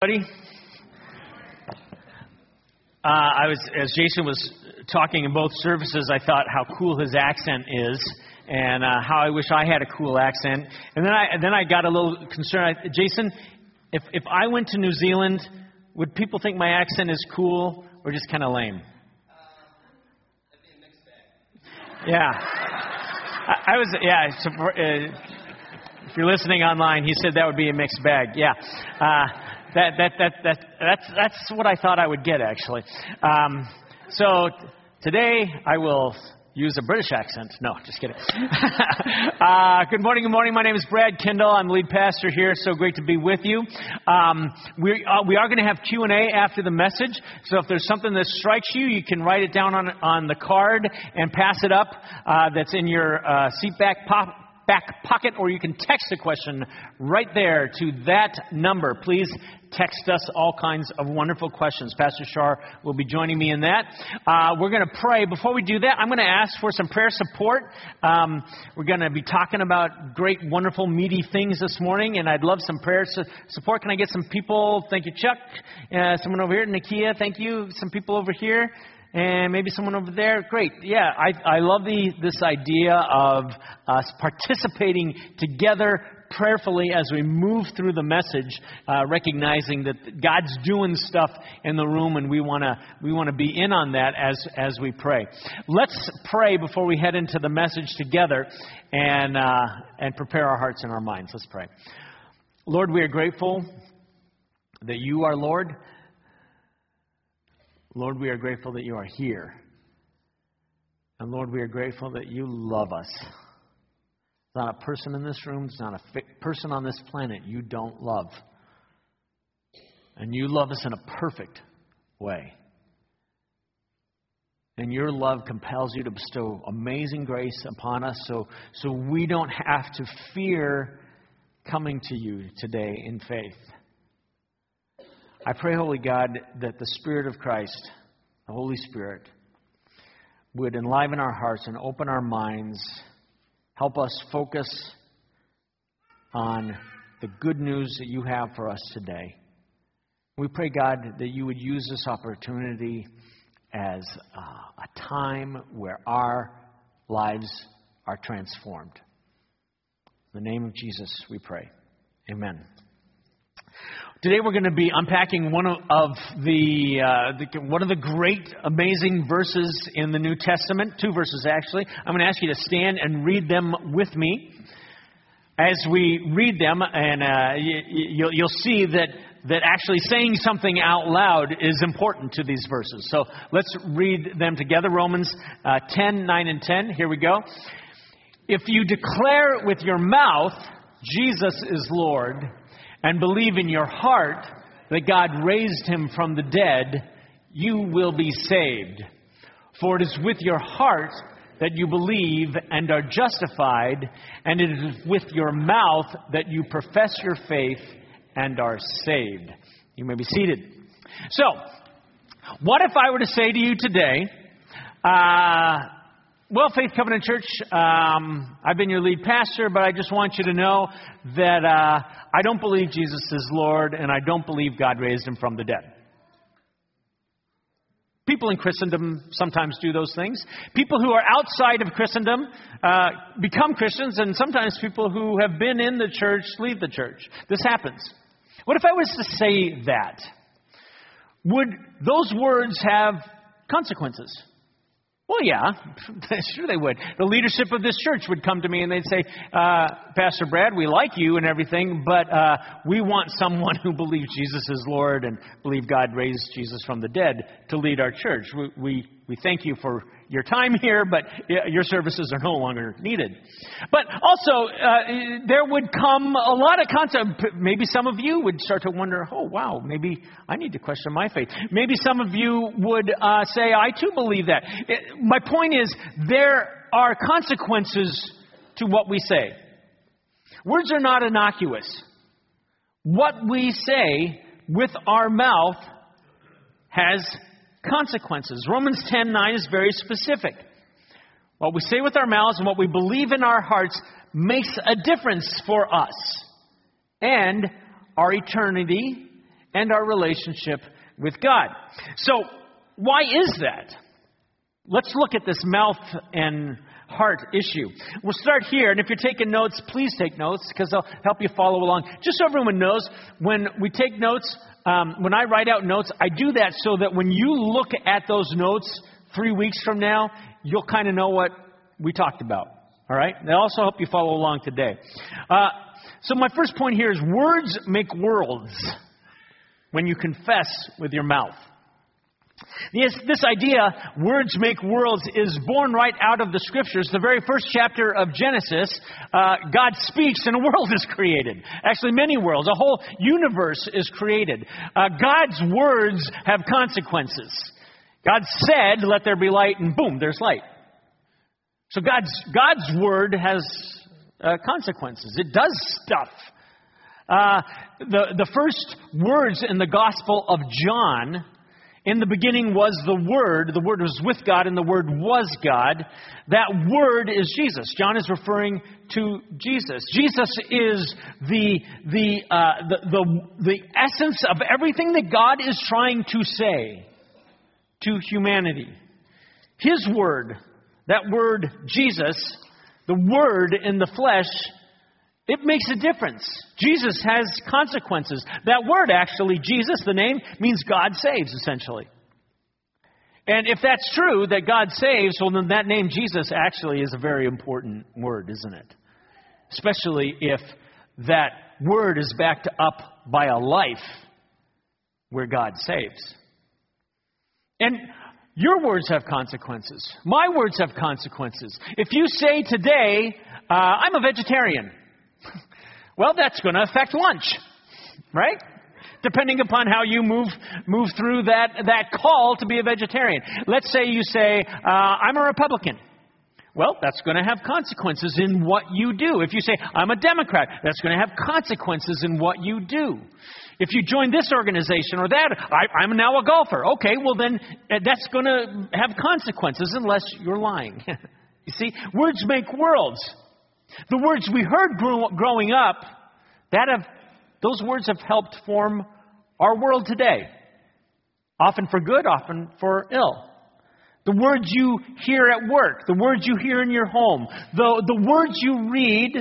Buddy, uh, I was as Jason was talking in both services. I thought how cool his accent is, and uh, how I wish I had a cool accent. And then I then I got a little concerned. I, Jason, if if I went to New Zealand, would people think my accent is cool or just kind of lame? Yeah, I, I was. Yeah, so, uh, if you're listening online, he said that would be a mixed bag. Yeah. That, that, that, that, that's, that's what I thought I would get, actually. Um, so today I will use a British accent. No, just kidding. uh, good morning, good morning. My name is Brad Kendall. I'm lead pastor here. So great to be with you. Um, we, uh, we are going to have Q&A after the message. So if there's something that strikes you, you can write it down on, on the card and pass it up. Uh, that's in your uh, seat back pop back pocket, or you can text a question right there to that number. Please text us all kinds of wonderful questions. Pastor Shar will be joining me in that. Uh, we're going to pray. Before we do that, I'm going to ask for some prayer support. Um, we're going to be talking about great, wonderful, meaty things this morning, and I'd love some prayer su- support. Can I get some people? Thank you, Chuck. Uh, someone over here, Nakia. Thank you. Some people over here and maybe someone over there. Great. Yeah, I, I love the, this idea of us participating together prayerfully as we move through the message, uh, recognizing that God's doing stuff in the room, and we want to we want to be in on that as as we pray. Let's pray before we head into the message together, and uh, and prepare our hearts and our minds. Let's pray. Lord, we are grateful that you are Lord. Lord, we are grateful that you are here. And Lord, we are grateful that you love us. Not a person in this room, not a fi- person on this planet you don't love. And you love us in a perfect way. And your love compels you to bestow amazing grace upon us so, so we don't have to fear coming to you today in faith. I pray, Holy God, that the Spirit of Christ, the Holy Spirit, would enliven our hearts and open our minds, help us focus on the good news that you have for us today. We pray, God, that you would use this opportunity as uh, a time where our lives are transformed. In the name of Jesus, we pray. Amen. Today we're going to be unpacking one of the, uh, the, one of the great, amazing verses in the New Testament. Two verses actually. I'm going to ask you to stand and read them with me. As we read them, and uh, you, you'll, see that that actually saying something out loud is important to these verses. So let's read them together. Romans uh, 10, 9, and 10. Here we go. If you declare with your mouth Jesus is Lord and believe in your heart that God raised him from the dead, you will be saved. For it is with your heart that you believe and are justified, and it is with your mouth that you profess your faith and are saved. You may be seated. So, what if I were to say to you today, uh, well, Faith Covenant Church, um, I've been your lead pastor, but I just want you to know that uh, I don't believe Jesus is Lord, and I don't believe God raised him from the dead. People in Christendom sometimes do those things. People who are outside of Christendom uh, become Christians, and sometimes people who have been in the church leave the church. This happens. What if I was to say that? Would those words have consequences? Well, yeah, sure they would. The leadership of this church would come to me and they'd say, uh, Pastor Brad, we like you and everything, but uh, we want someone who believes Jesus is Lord and believe God raised Jesus from the dead to lead our church. We, we, we thank you for your time here, but your services are no longer needed. But also, uh, there would come a lot of concept. Maybe some of you would start to wonder, oh, wow, maybe I need to question my faith. Maybe some of you would uh, say, I too believe that. It, my point is, there are consequences to what we say. Words are not innocuous. What we say with our mouth has consequences. Romans 10 9 is very specific. What we say with our mouths and what we believe in our hearts makes a difference for us and our eternity and our relationship with God. So, why is that? Let's look at this mouth and heart issue. We'll start here, and if you're taking notes, please take notes because they'll help you follow along. Just so everyone knows, when we take notes, um, when I write out notes, I do that so that when you look at those notes three weeks from now, you'll kind of know what we talked about. All right? They also help you follow along today. Uh, so, my first point here is words make worlds when you confess with your mouth. This, this idea, words make worlds, is born right out of the scriptures. The very first chapter of Genesis, uh, God speaks and a world is created. Actually, many worlds. A whole universe is created. Uh, God's words have consequences. God said, let there be light, and boom, there's light. So God's, God's word has uh, consequences. It does stuff. Uh, the, the first words in the Gospel of John in the beginning was the Word. The Word was with God, and the Word was God. That Word is Jesus. John is referring to Jesus. Jesus is the, the, uh, the, the, the essence of everything that God is trying to say to humanity. His Word, that word Jesus, the Word in the flesh, it makes a difference. Jesus has consequences. That word, actually, Jesus, the name, means God saves, essentially. And if that's true, that God saves, well, then that name, Jesus, actually is a very important word, isn't it? Especially if that word is backed up by a life where God saves. And your words have consequences. My words have consequences. If you say today, uh, I'm a vegetarian, well, that's going to affect lunch, right? Depending upon how you move move through that that call to be a vegetarian. Let's say you say, uh, "I'm a Republican." Well, that's going to have consequences in what you do. If you say, I'm a Democrat, that's going to have consequences in what you do. If you join this organization or that, I, am now a golfer. Okay, well, then uh, that's going to have consequences unless you're lying. you see, words make worlds. The words we heard grow, growing up, that have, those words have helped form our world today. Often for good, often for ill. The words you hear at work, the words you hear in your home, the, the words you read,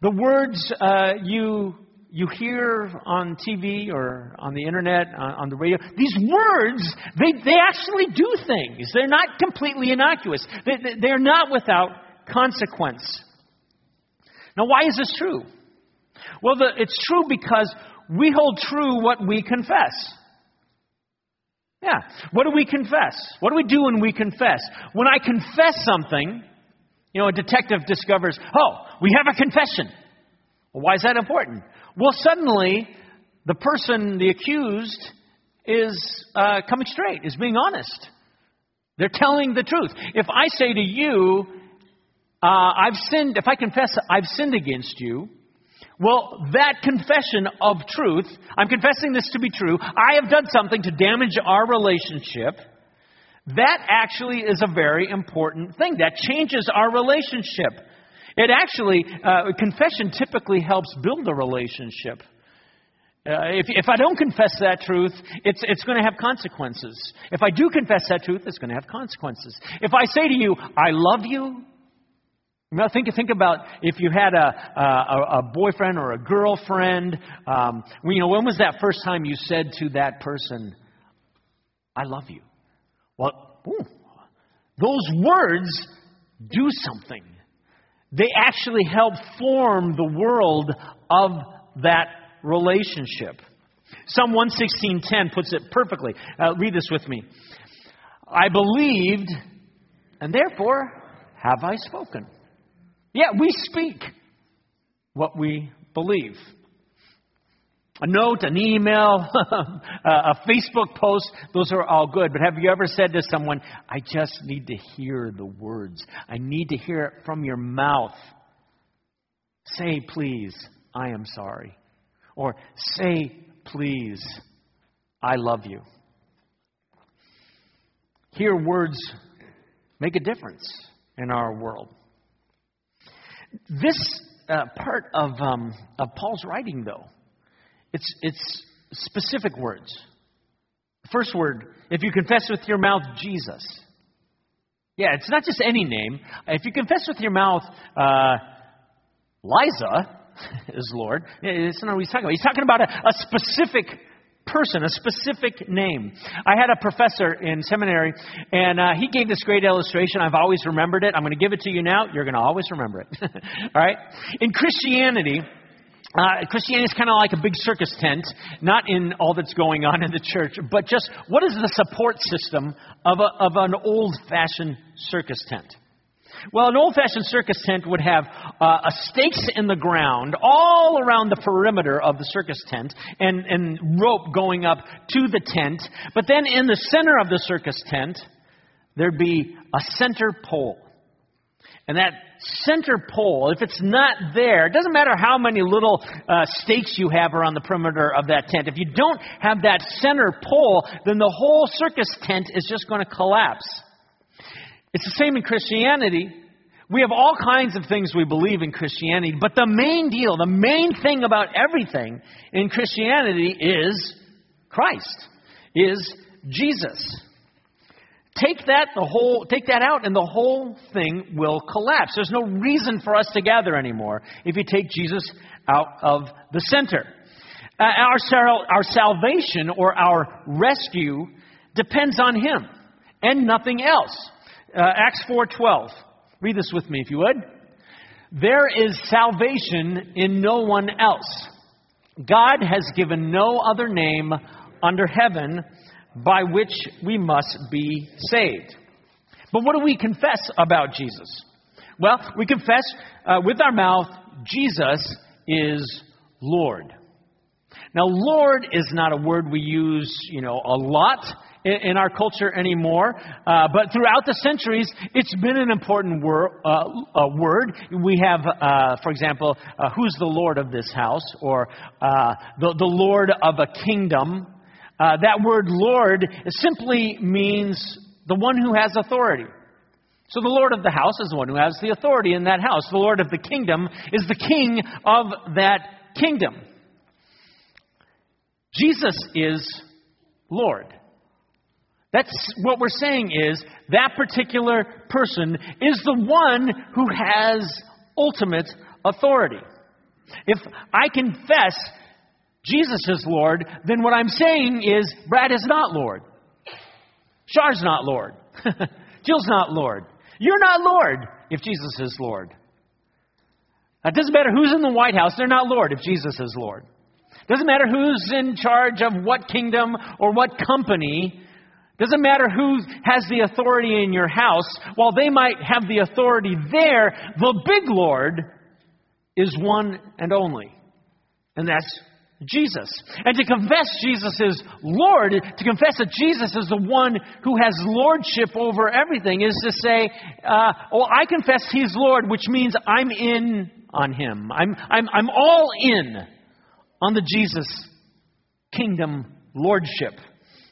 the words uh, you, you hear on TV or on the internet, on, on the radio, these words, they, they actually do things. They're not completely innocuous, they, they're not without consequence. Now, why is this true? Well, the, it's true because we hold true what we confess. Yeah. What do we confess? What do we do when we confess? When I confess something, you know, a detective discovers, oh, we have a confession. Well, why is that important? Well, suddenly, the person, the accused, is uh, coming straight, is being honest. They're telling the truth. If I say to you, uh, I've sinned, if I confess I've sinned against you, well, that confession of truth, I'm confessing this to be true, I have done something to damage our relationship, that actually is a very important thing. That changes our relationship. It actually, uh, confession typically helps build a relationship. Uh, if, if I don't confess that truth, it's, it's going to have consequences. If I do confess that truth, it's going to have consequences. If I say to you, I love you, now think, think about if you had a, a, a boyfriend or a girlfriend. Um, you know, when was that first time you said to that person, I love you? Well, ooh, those words do something. They actually help form the world of that relationship. Psalm 116.10 puts it perfectly. Uh, read this with me. I believed, and therefore have I spoken. Yeah, we speak what we believe. A note, an email, a Facebook post, those are all good. But have you ever said to someone, I just need to hear the words? I need to hear it from your mouth. Say, please, I am sorry. Or say, please, I love you. Hear words make a difference in our world. This uh, part of, um, of Paul's writing, though, it's, it's specific words. First word, if you confess with your mouth Jesus. Yeah, it's not just any name. If you confess with your mouth, uh, Liza is Lord, it's not what he's talking about. He's talking about a, a specific person, a specific name. I had a professor in seminary, and uh, he gave this great illustration. I've always remembered it. I'm going to give it to you now. You're going to always remember it. All right? In Christianity, uh, Christianity is kind of like a big circus tent, not in all that's going on in the church, but just what is the support system of, a, of an old fashioned circus tent? Well, an old fashioned circus tent would have uh, stakes in the ground all around the perimeter of the circus tent and, and rope going up to the tent. But then in the center of the circus tent, there'd be a center pole. And that center pole, if it's not there, it doesn't matter how many little uh, stakes you have around the perimeter of that tent. If you don't have that center pole, then the whole circus tent is just going to collapse. It's the same in Christianity. We have all kinds of things we believe in Christianity, but the main deal, the main thing about everything in Christianity is Christ, is Jesus. Take that the whole take that out and the whole thing will collapse. There's no reason for us to gather anymore if you take Jesus out of the center. Uh, our, our salvation or our rescue depends on him and nothing else. Uh, Acts 4:12. Read this with me if you would. There is salvation in no one else. God has given no other name under heaven by which we must be saved. But what do we confess about Jesus? Well, we confess uh, with our mouth, Jesus is Lord. Now, Lord is not a word we use, you know, a lot in, in our culture anymore, uh, but throughout the centuries, it's been an important wor- uh, word. We have, uh, for example, uh, who's the Lord of this house, or uh, the, the Lord of a kingdom. Uh, that word Lord simply means the one who has authority. So the Lord of the house is the one who has the authority in that house. The Lord of the kingdom is the king of that kingdom. Jesus is Lord. That's what we're saying is that particular person is the one who has ultimate authority. If I confess Jesus is Lord, then what I'm saying is Brad is not Lord. Char's not Lord. Jill's not Lord. You're not Lord if Jesus is Lord. It doesn't matter who's in the White House, they're not Lord if Jesus is Lord. It Doesn't matter who's in charge of what kingdom or what company. Doesn't matter who has the authority in your house. While they might have the authority there, the big Lord is one and only. And that's Jesus. And to confess Jesus is Lord, to confess that Jesus is the one who has lordship over everything, is to say, uh, oh, I confess He's Lord, which means I'm in on Him. I'm, I'm, I'm all in on the Jesus kingdom lordship.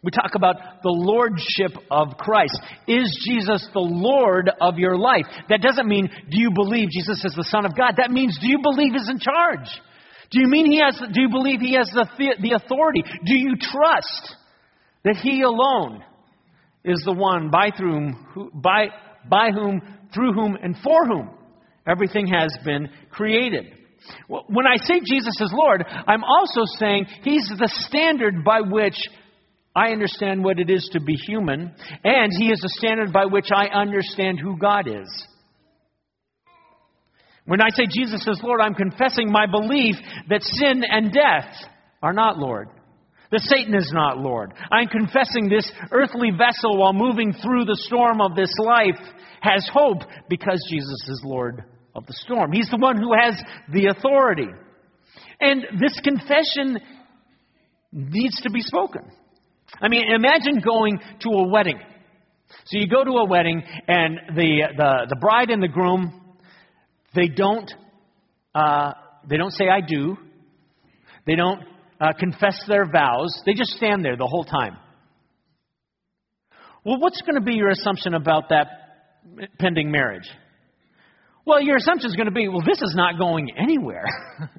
We talk about the lordship of Christ. Is Jesus the Lord of your life? That doesn't mean, do you believe Jesus is the Son of God? That means, do you believe He's in charge? Do you mean He has, do you believe He has the, the authority? Do you trust that He alone is the one by, through whom, by, by whom, through whom, and for whom everything has been created? When I say Jesus is Lord, I'm also saying He's the standard by which I understand what it is to be human, and He is the standard by which I understand who God is. When I say Jesus is Lord, I'm confessing my belief that sin and death are not Lord. That Satan is not Lord. I'm confessing this earthly vessel while moving through the storm of this life has hope because Jesus is Lord of the storm. He's the one who has the authority. And this confession needs to be spoken. I mean, imagine going to a wedding. So you go to a wedding, and the, the, the bride and the groom, they don't, uh, they don't say, I do. They don't uh, confess their vows. They just stand there the whole time. Well, what's going to be your assumption about that pending marriage? Well, your assumption is going to be, well, this is not going anywhere.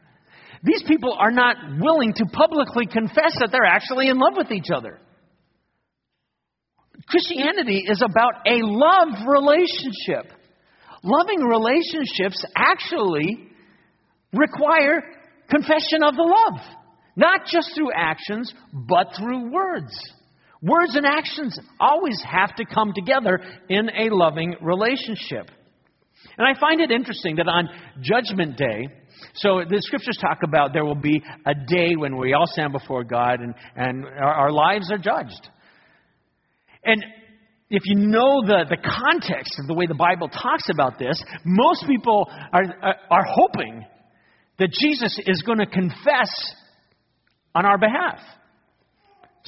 These people are not willing to publicly confess that they're actually in love with each other. Christianity is about a love relationship. Loving relationships actually require confession of the love, not just through actions, but through words. Words and actions always have to come together in a loving relationship. And I find it interesting that on Judgment Day, so the scriptures talk about there will be a day when we all stand before God and, and our, our lives are judged. And if you know the, the context of the way the Bible talks about this, most people are, are, are hoping that Jesus is going to confess on our behalf.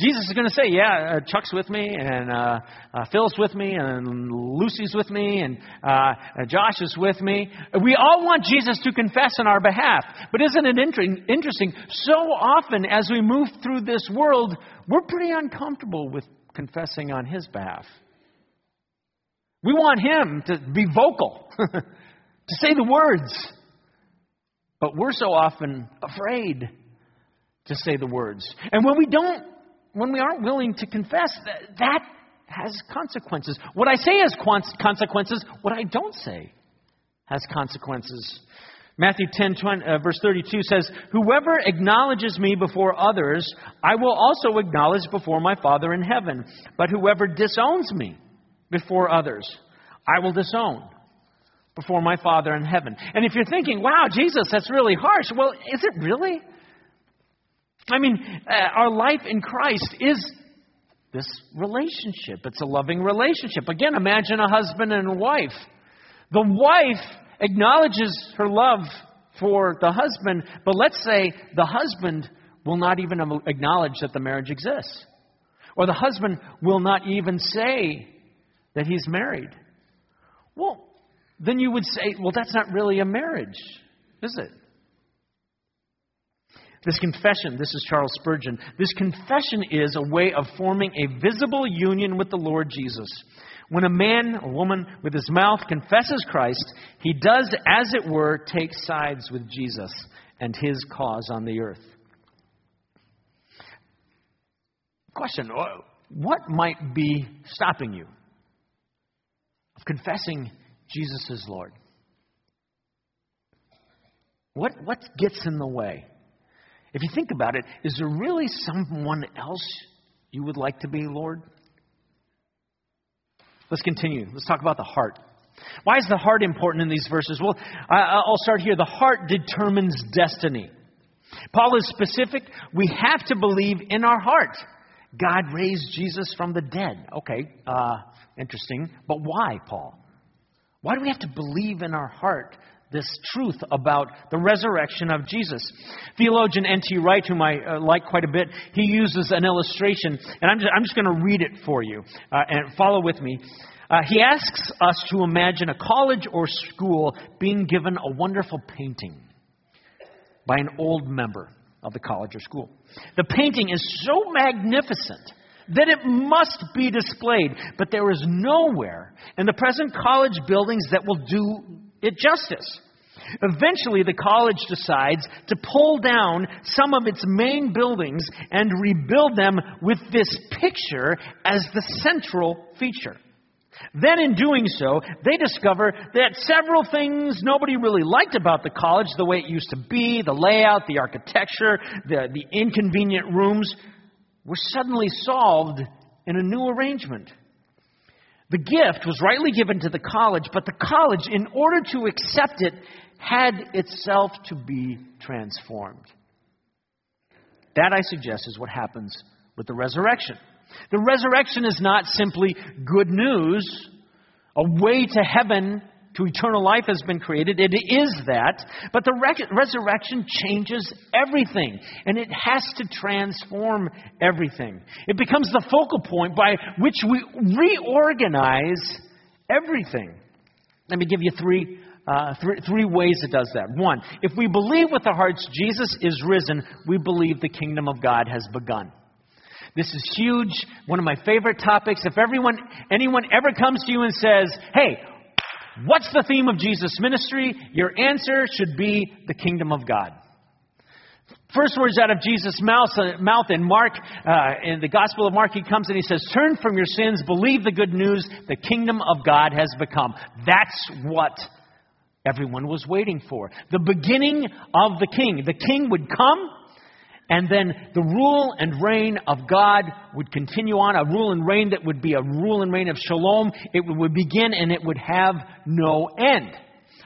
Jesus is going to say, Yeah, uh, Chuck's with me, and uh, uh, Phil's with me, and Lucy's with me, and uh, uh, Josh is with me. We all want Jesus to confess on our behalf. But isn't it inter- interesting? So often as we move through this world, we're pretty uncomfortable with confessing on his behalf. We want him to be vocal, to say the words. But we're so often afraid to say the words. And when we don't, when we aren't willing to confess, that, that has consequences. What I say has consequences. What I don't say has consequences. Matthew 10, 20, uh, verse 32 says, Whoever acknowledges me before others, I will also acknowledge before my Father in heaven. But whoever disowns me before others, I will disown before my Father in heaven. And if you're thinking, wow, Jesus, that's really harsh, well, is it really? I mean, uh, our life in Christ is this relationship. It's a loving relationship. Again, imagine a husband and a wife. The wife acknowledges her love for the husband, but let's say the husband will not even acknowledge that the marriage exists. Or the husband will not even say that he's married. Well, then you would say, well, that's not really a marriage, is it? This confession, this is Charles Spurgeon, this confession is a way of forming a visible union with the Lord Jesus. When a man a woman with his mouth confesses Christ, he does, as it were, take sides with Jesus and his cause on the earth. Question uh, What might be stopping you of confessing Jesus as Lord? What, what gets in the way? If you think about it, is there really someone else you would like to be Lord? Let's continue. Let's talk about the heart. Why is the heart important in these verses? Well, I'll start here. The heart determines destiny. Paul is specific. We have to believe in our heart. God raised Jesus from the dead. Okay, uh, interesting. But why, Paul? Why do we have to believe in our heart this truth about the resurrection of Jesus. Theologian N.T. Wright, whom I uh, like quite a bit, he uses an illustration, and I'm just, just going to read it for you uh, and follow with me. Uh, he asks us to imagine a college or school being given a wonderful painting by an old member of the college or school. The painting is so magnificent that it must be displayed, but there is nowhere in the present college buildings that will do it justice. Eventually, the college decides to pull down some of its main buildings and rebuild them with this picture as the central feature. Then, in doing so, they discover that several things nobody really liked about the college, the way it used to be, the layout, the architecture, the, the inconvenient rooms, were suddenly solved in a new arrangement. The gift was rightly given to the college, but the college, in order to accept it, had itself to be transformed. That, I suggest, is what happens with the resurrection. The resurrection is not simply good news, a way to heaven to eternal life has been created. It is that. But the resurrection changes everything, and it has to transform everything. It becomes the focal point by which we reorganize everything. Let me give you three. Uh, three, three ways it does that. One, if we believe with our hearts Jesus is risen, we believe the kingdom of God has begun. This is huge, one of my favorite topics. If everyone, anyone ever comes to you and says, "Hey, What's the theme of Jesus' ministry? Your answer should be the kingdom of God. First words out of Jesus' mouth, uh, mouth in Mark, uh, in the Gospel of Mark, he comes and he says, Turn from your sins, believe the good news, the kingdom of God has become. That's what everyone was waiting for. The beginning of the king. The king would come, and then the rule and reign of God would continue on, a rule and reign that would be a rule and reign of shalom. It would begin and it would have no end.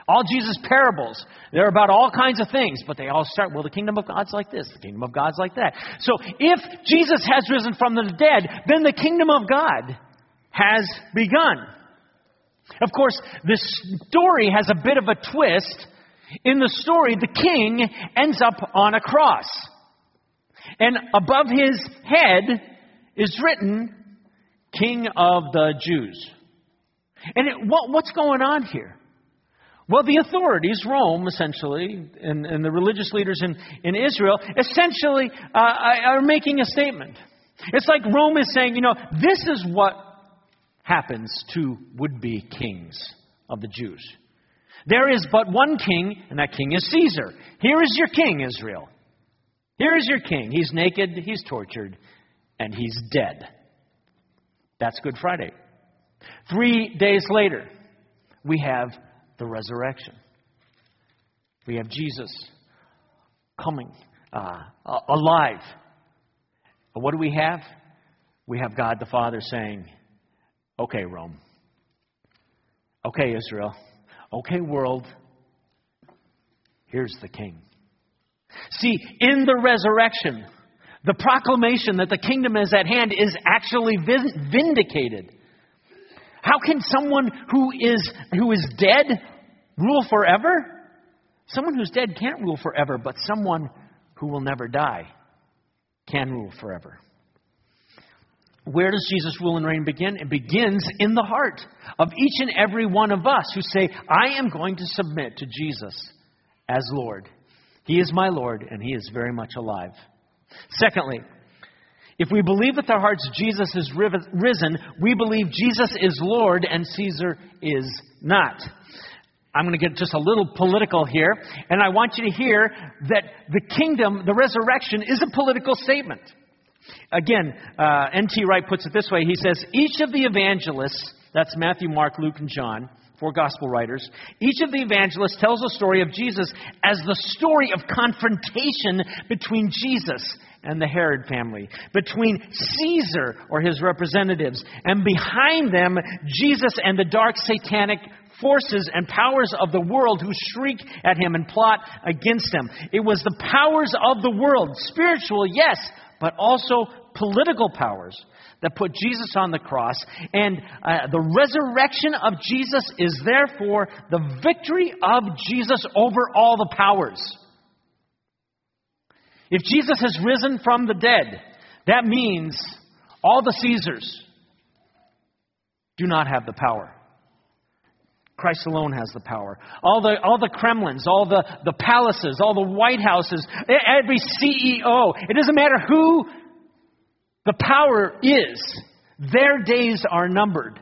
All Jesus' parables, they're about all kinds of things, but they all start, well, the kingdom of God's like this, the kingdom of God's like that. So if Jesus has risen from the dead, then the kingdom of God has begun. Of course, this story has a bit of a twist. In the story, the king ends up on a cross. And above his head is written, King of the Jews. And it, what, what's going on here? Well, the authorities, Rome essentially, and, and the religious leaders in, in Israel, essentially uh, are making a statement. It's like Rome is saying, you know, this is what happens to would be kings of the Jews. There is but one king, and that king is Caesar. Here is your king, Israel. Here is your king. He's naked, he's tortured, and he's dead. That's Good Friday. Three days later, we have the resurrection. We have Jesus coming uh, alive. What do we have? We have God the Father saying, Okay, Rome. Okay, Israel. Okay, world. Here's the king. See, in the resurrection, the proclamation that the kingdom is at hand is actually vindicated. How can someone who is, who is dead rule forever? Someone who's dead can't rule forever, but someone who will never die can rule forever. Where does Jesus' rule and reign begin? It begins in the heart of each and every one of us who say, I am going to submit to Jesus as Lord. He is my Lord, and He is very much alive. Secondly, if we believe with our hearts Jesus is risen, we believe Jesus is Lord and Caesar is not. I'm going to get just a little political here, and I want you to hear that the kingdom, the resurrection, is a political statement. Again, uh, N.T. Wright puts it this way He says, Each of the evangelists, that's Matthew, Mark, Luke, and John, four gospel writers, each of the evangelists tells a story of Jesus as the story of confrontation between Jesus and the Herod family, between Caesar or his representatives, and behind them, Jesus and the dark satanic forces and powers of the world who shriek at him and plot against him. It was the powers of the world, spiritual, yes, but also political powers that put Jesus on the cross. And uh, the resurrection of Jesus is therefore the victory of Jesus over all the powers. If Jesus has risen from the dead, that means all the Caesars do not have the power. Christ alone has the power. All the, all the Kremlins, all the, the palaces, all the White Houses, every CEO, it doesn't matter who the power is, their days are numbered.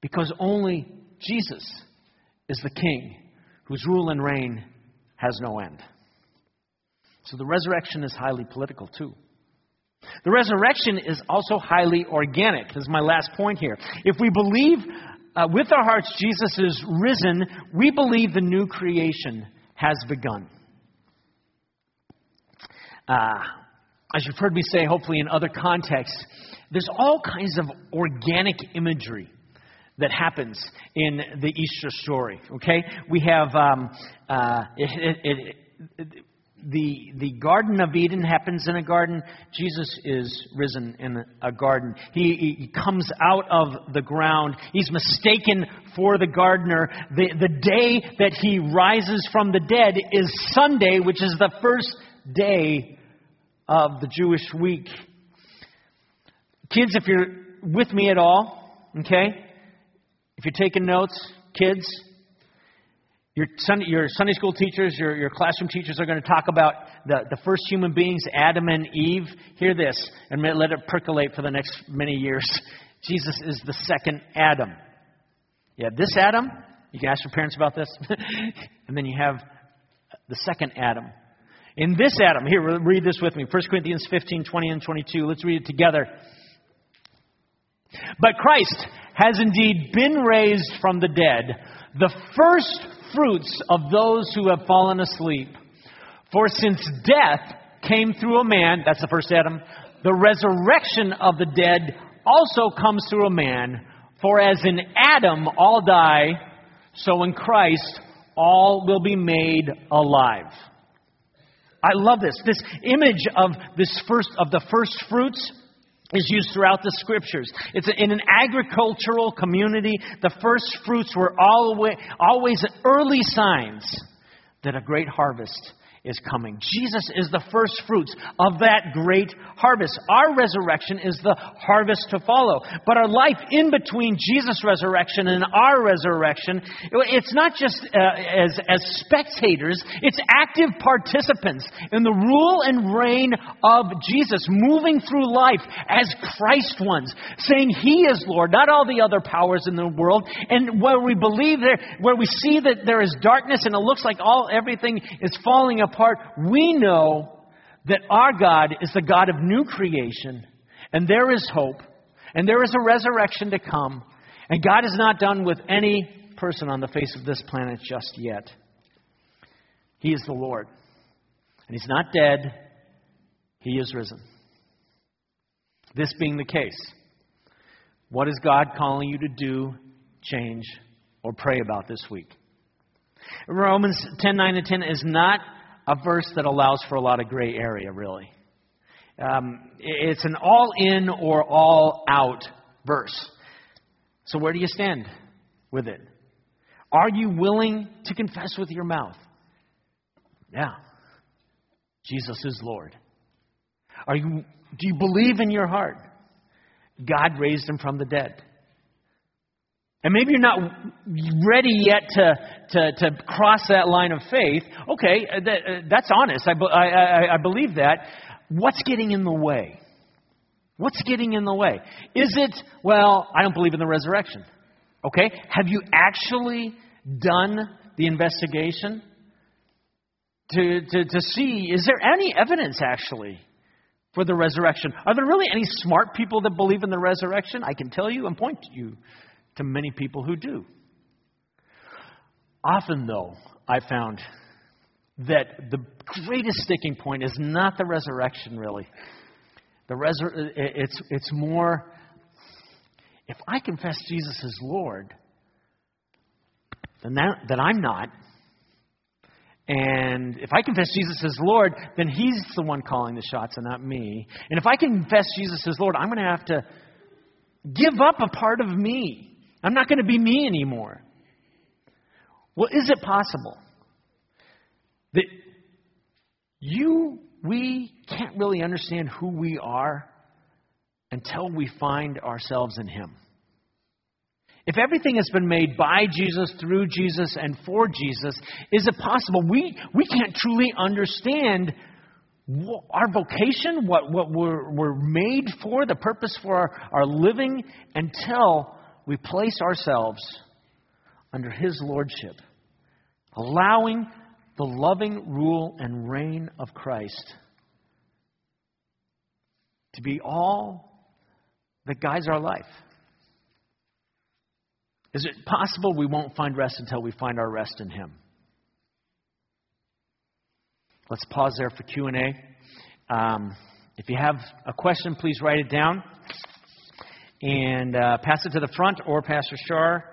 Because only Jesus is the king whose rule and reign has no end. So the resurrection is highly political, too. The resurrection is also highly organic. This is my last point here. If we believe uh, with our hearts Jesus is risen, we believe the new creation has begun. Uh, as you've heard me say, hopefully in other contexts, there's all kinds of organic imagery that happens in the Easter story. Okay, we have um, uh, it, it, it, the, the Garden of Eden happens in a garden. Jesus is risen in a garden. He, he comes out of the ground. He's mistaken for the gardener. The, the day that he rises from the dead is Sunday, which is the first day of the Jewish week. Kids, if you're with me at all, okay? If you're taking notes, kids, your Sunday, your Sunday school teachers, your, your classroom teachers are going to talk about the, the first human beings, Adam and Eve. Hear this and let it percolate for the next many years. Jesus is the second Adam. You have this Adam. You can ask your parents about this. and then you have the second Adam. In this Adam, here, read this with me 1 Corinthians 15, 20, and 22. Let's read it together. But Christ has indeed been raised from the dead, the first fruits of those who have fallen asleep. For since death came through a man, that's the first Adam, the resurrection of the dead also comes through a man. For as in Adam all die, so in Christ all will be made alive. I love this. This image of this first of the first fruits is used throughout the scriptures. It's in an agricultural community. The first fruits were always, always early signs that a great harvest is coming. Jesus is the first fruits of that great harvest. Our resurrection is the harvest to follow. But our life in between Jesus' resurrection and our resurrection, it's not just uh, as, as spectators, it's active participants in the rule and reign of Jesus, moving through life as Christ ones, saying He is Lord, not all the other powers in the world. And where we believe there, where we see that there is darkness and it looks like all everything is falling apart apart, we know that our God is the God of new creation, and there is hope, and there is a resurrection to come, and God is not done with any person on the face of this planet just yet. He is the Lord, and He's not dead, He is risen. This being the case, what is God calling you to do, change, or pray about this week? Romans 10 9 and 10 is not a verse that allows for a lot of gray area, really. Um, it's an all in or all out verse. So, where do you stand with it? Are you willing to confess with your mouth? Yeah, Jesus is Lord. Are you, do you believe in your heart God raised him from the dead? And maybe you're not ready yet to, to, to cross that line of faith. Okay, uh, that, uh, that's honest. I, I, I believe that. What's getting in the way? What's getting in the way? Is it, well, I don't believe in the resurrection? Okay, have you actually done the investigation to, to, to see, is there any evidence actually for the resurrection? Are there really any smart people that believe in the resurrection? I can tell you and point to you to many people who do. Often, though, I found that the greatest sticking point is not the resurrection, really. The resur- it's, it's more if I confess Jesus as Lord, then, that, then I'm not. And if I confess Jesus as Lord, then He's the one calling the shots and not me. And if I confess Jesus as Lord, I'm going to have to give up a part of me. I'm not going to be me anymore. Well, is it possible that you, we can't really understand who we are until we find ourselves in Him? If everything has been made by Jesus, through Jesus, and for Jesus, is it possible we, we can't truly understand our vocation, what, what we're, we're made for, the purpose for our, our living, until we place ourselves under His lordship, allowing the loving rule and reign of Christ to be all that guides our life. Is it possible we won't find rest until we find our rest in Him? Let's pause there for Q and A. Um, if you have a question, please write it down and uh, pass it to the front, or Pastor Shar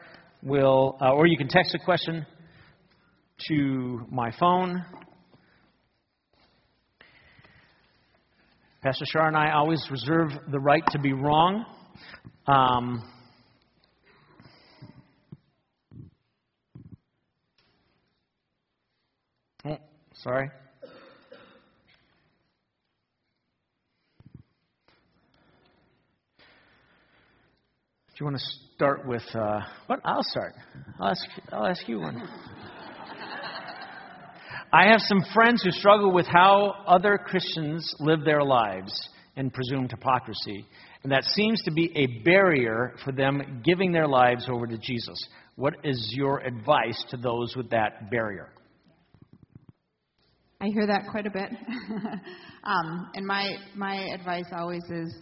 will, uh, or you can text a question to my phone. Pastor Shar and I always reserve the right to be wrong. Um, oh, sorry. You want to start with uh, what? I'll start. I'll ask. I'll ask you one. I have some friends who struggle with how other Christians live their lives in presumed hypocrisy, and that seems to be a barrier for them giving their lives over to Jesus. What is your advice to those with that barrier? I hear that quite a bit. um, and my, my advice always is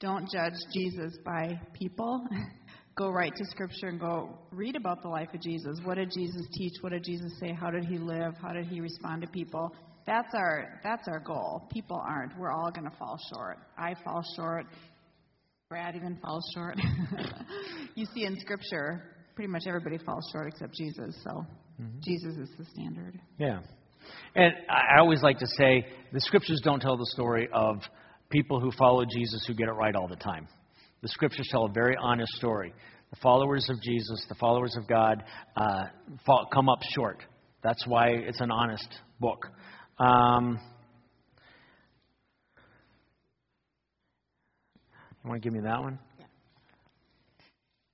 don't judge Jesus by people. go right to Scripture and go read about the life of Jesus. What did Jesus teach? What did Jesus say? How did he live? How did he respond to people? That's our that's our goal. People aren't. We're all going to fall short. I fall short. Brad even falls short. you see in Scripture, pretty much everybody falls short except Jesus. So mm-hmm. Jesus is the standard. Yeah. And I always like to say the Scriptures don't tell the story of people who follow Jesus who get it right all the time. The Scriptures tell a very honest story. The followers of Jesus, the followers of God, uh, fall, come up short. That's why it's an honest book. Um, you want to give me that one?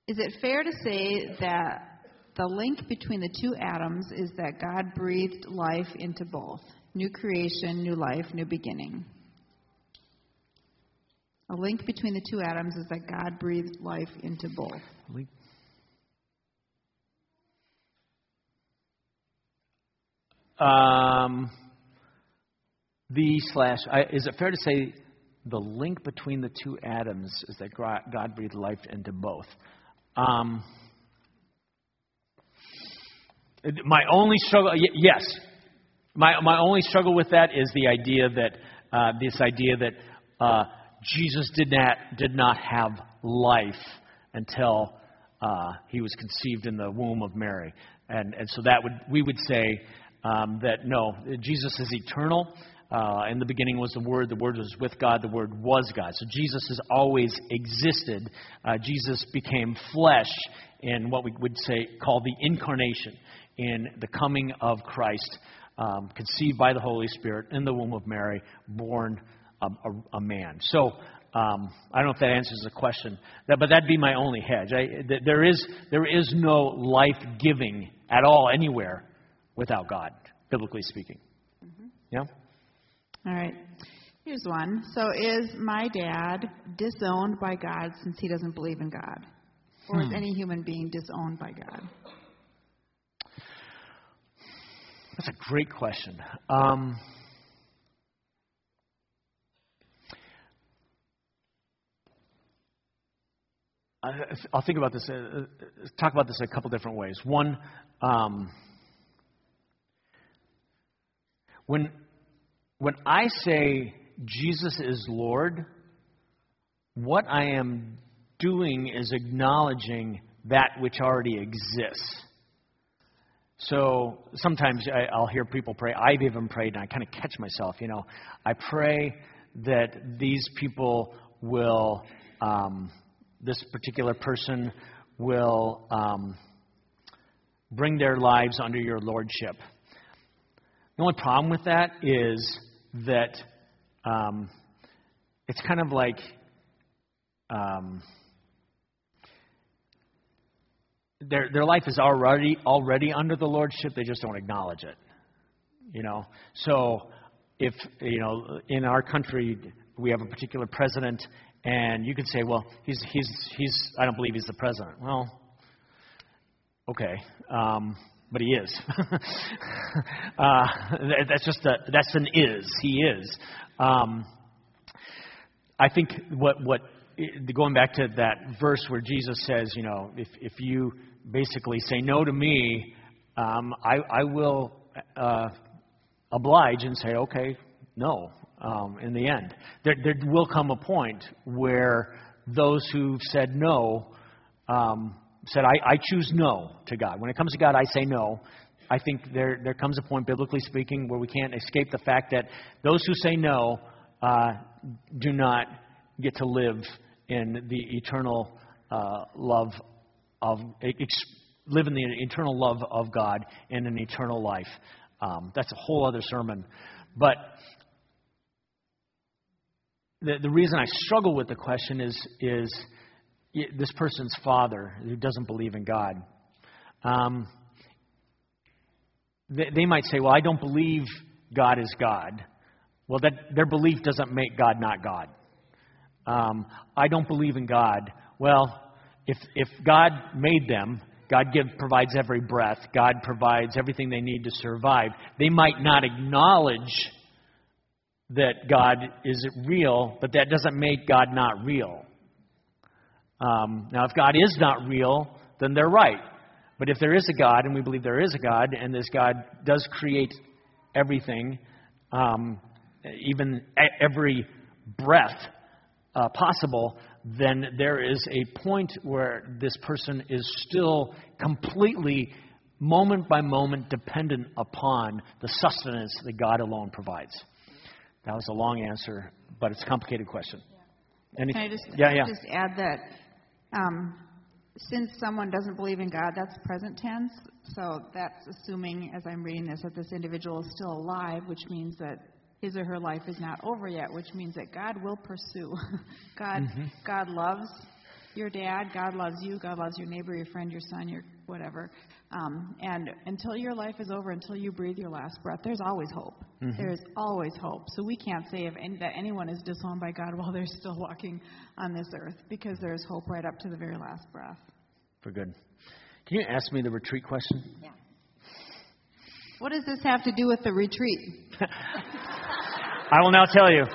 Is it fair to say that the link between the two Adams is that God breathed life into both? New creation, new life, new beginning. A link between the two Adams is that God breathed life into both. Um, the slash, I, is it fair to say the link between the two Adams is that God breathed life into both? Um, my only struggle, yes, my my only struggle with that is the idea that uh, this idea that uh, Jesus did not did not have life until uh, he was conceived in the womb of Mary, and and so that would we would say um, that no, Jesus is eternal. Uh, in the beginning was the Word. The Word was with God. The Word was God. So Jesus has always existed. Uh, Jesus became flesh in what we would say call the incarnation, in the coming of Christ, um, conceived by the Holy Spirit in the womb of Mary, born a, a, man. So um, I don't know if that answers the question, that, but that'd be my only hedge. I, there is there is no life giving at all anywhere without God, biblically speaking. Mm-hmm. Yeah. All right. Here's one. So, is my dad disowned by God since he doesn't believe in God? Or is hmm. any human being disowned by God? That's a great question. Um, I'll think about this, uh, talk about this a couple different ways. One, um, when, when I say Jesus is Lord, what I am doing is acknowledging that which already exists. So sometimes I, will hear people pray. I've even prayed, and I kind of catch myself. You know, I pray that these people will, um, this particular person will um, bring their lives under your lordship. The only problem with that is that um, it's kind of like um, their their life is already already under the lordship. They just don't acknowledge it. You know, so if you know in our country we have a particular president, and you could say, well, he's he's he's I don't believe he's the president. Well, okay. Um, but he is. uh, that's just a, that's an is. He is. Um, I think what what going back to that verse where Jesus says, you know, if if you basically say no to me, um, I I will uh, oblige and say okay, no. Um, in the end, there there will come a point where those who've said no um, said, I, I choose no to God. When it comes to God, I say no. I think there, there comes a point, biblically speaking, where we can't escape the fact that those who say no uh, do not get to live in the eternal uh, love of, ex- live in the eternal love of God and an eternal life. Um, that's a whole other sermon. But the, the reason I struggle with the question is, is this person's father who doesn't believe in God. Um, they, they might say, Well, I don't believe God is God. Well, that, their belief doesn't make God not God. Um, I don't believe in God. Well, if, if God made them God give, provides every breath. God provides everything they need to survive. They might not acknowledge that God is real, but that doesn't make God not real. Um, now, if God is not real, then they're right. But if there is a God, and we believe there is a God, and this God does create everything, um, even every breath uh, possible, then there is a point where this person is still completely, moment by moment, dependent upon the sustenance that God alone provides. That was a long answer, but it's a complicated question. Any, Can I just, yeah, yeah. just add that um, since someone doesn't believe in God, that's present tense. So that's assuming, as I'm reading this, that this individual is still alive, which means that his or her life is not over yet, which means that God will pursue. God, mm-hmm. God loves your dad. God loves you. God loves your neighbor, your friend, your son, your whatever. Um, and until your life is over, until you breathe your last breath, there's always hope. Mm-hmm. There is always hope. So we can't say if any, that anyone is disowned by God while they're still walking on this earth, because there is hope right up to the very last breath. For good. Can you ask me the retreat question? Yeah. What does this have to do with the retreat? I will now tell you.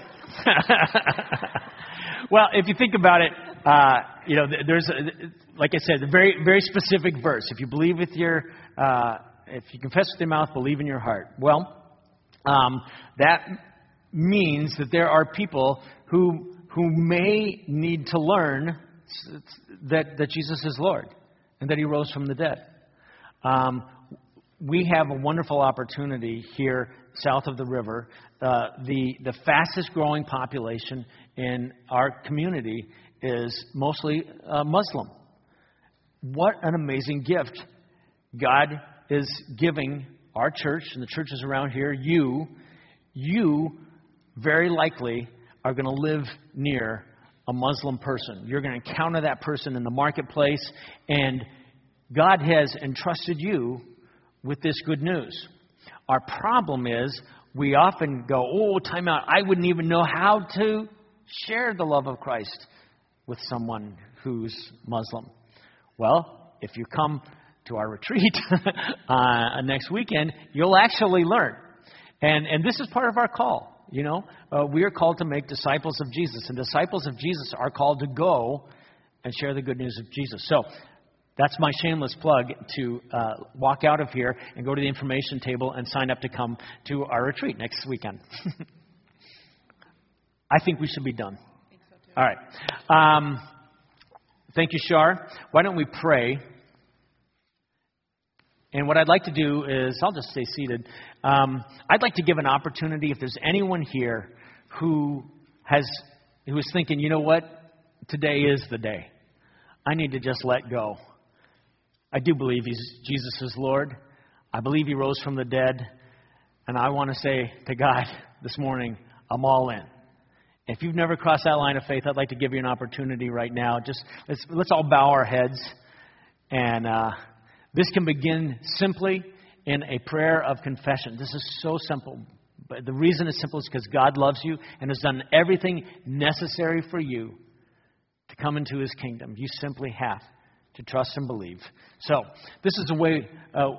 well, if you think about it, uh, you know, there's, a, like I said, a very, very specific verse. If you believe with your, uh, if you confess with your mouth, believe in your heart. Well, um, that means that there are people who, who may need to learn that, that Jesus is Lord and that he rose from the dead. Um, we have a wonderful opportunity here south of the river. Uh, the, the fastest growing population in our community is mostly uh, Muslim. What an amazing gift God is giving our church and the churches around here, you, you very likely are going to live near a Muslim person. You're going to encounter that person in the marketplace, and God has entrusted you with this good news. Our problem is we often go, oh, time out. I wouldn't even know how to share the love of Christ with someone who's Muslim. Well, if you come to our retreat uh, next weekend, you'll actually learn. And, and this is part of our call. You know, uh, we are called to make disciples of Jesus, and disciples of Jesus are called to go and share the good news of Jesus. So that's my shameless plug to uh, walk out of here and go to the information table and sign up to come to our retreat next weekend. I think we should be done. All right. Um, thank you, Shar. Why don't we pray? And what I'd like to do is, I'll just stay seated. Um, I'd like to give an opportunity if there's anyone here who has who is thinking, you know what, today is the day. I need to just let go. I do believe he's, Jesus is Lord. I believe he rose from the dead. And I want to say to God this morning, I'm all in. If you've never crossed that line of faith, I'd like to give you an opportunity right now. Just let's, let's all bow our heads. And uh, this can begin simply in a prayer of confession. This is so simple. But the reason it's simple is because God loves you and has done everything necessary for you to come into his kingdom. You simply have to trust and believe. So, this is the way uh,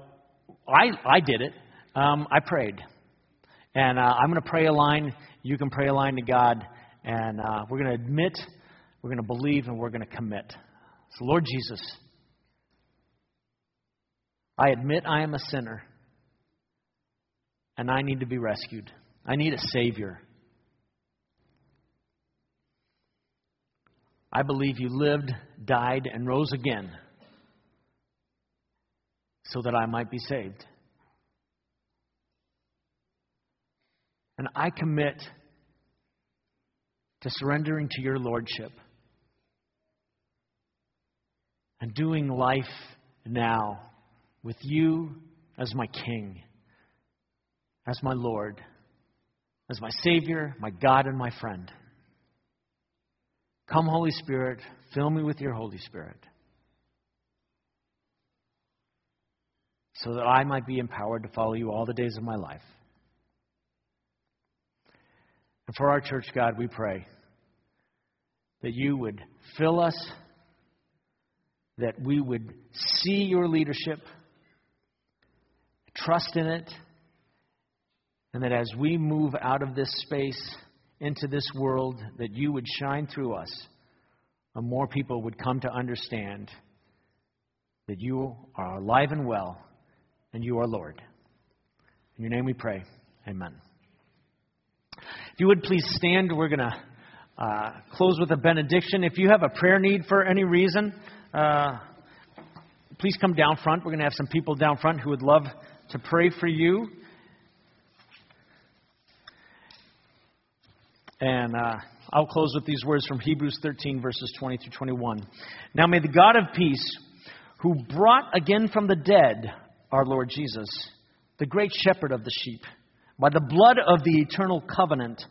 I, I did it. Um, I prayed. And uh, I'm going to pray a line. You can pray a line to God. And uh, we're going to admit, we're going to believe, and we're going to commit. So, Lord Jesus, I admit I am a sinner. And I need to be rescued. I need a Savior. I believe you lived, died, and rose again so that I might be saved. And I commit to surrendering to your Lordship and doing life now with you as my King, as my Lord, as my Savior, my God, and my friend. Come, Holy Spirit, fill me with your Holy Spirit so that I might be empowered to follow you all the days of my life. And for our church, God, we pray that you would fill us that we would see your leadership, trust in it, and that as we move out of this space into this world, that you would shine through us, and more people would come to understand that you are alive and well, and you are Lord. In your name we pray. Amen. If you would please stand, we're going to uh, close with a benediction. If you have a prayer need for any reason, uh, please come down front. We're going to have some people down front who would love to pray for you. And uh, I'll close with these words from Hebrews 13, verses 20 through 21. Now may the God of peace, who brought again from the dead our Lord Jesus, the great shepherd of the sheep, by the blood of the eternal covenant,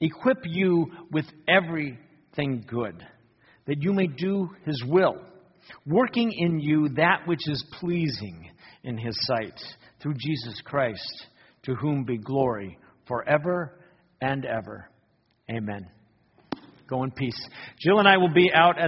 equip you with everything good, that you may do his will, working in you that which is pleasing in his sight, through Jesus Christ, to whom be glory forever and ever. Amen. Go in peace. Jill and I will be out at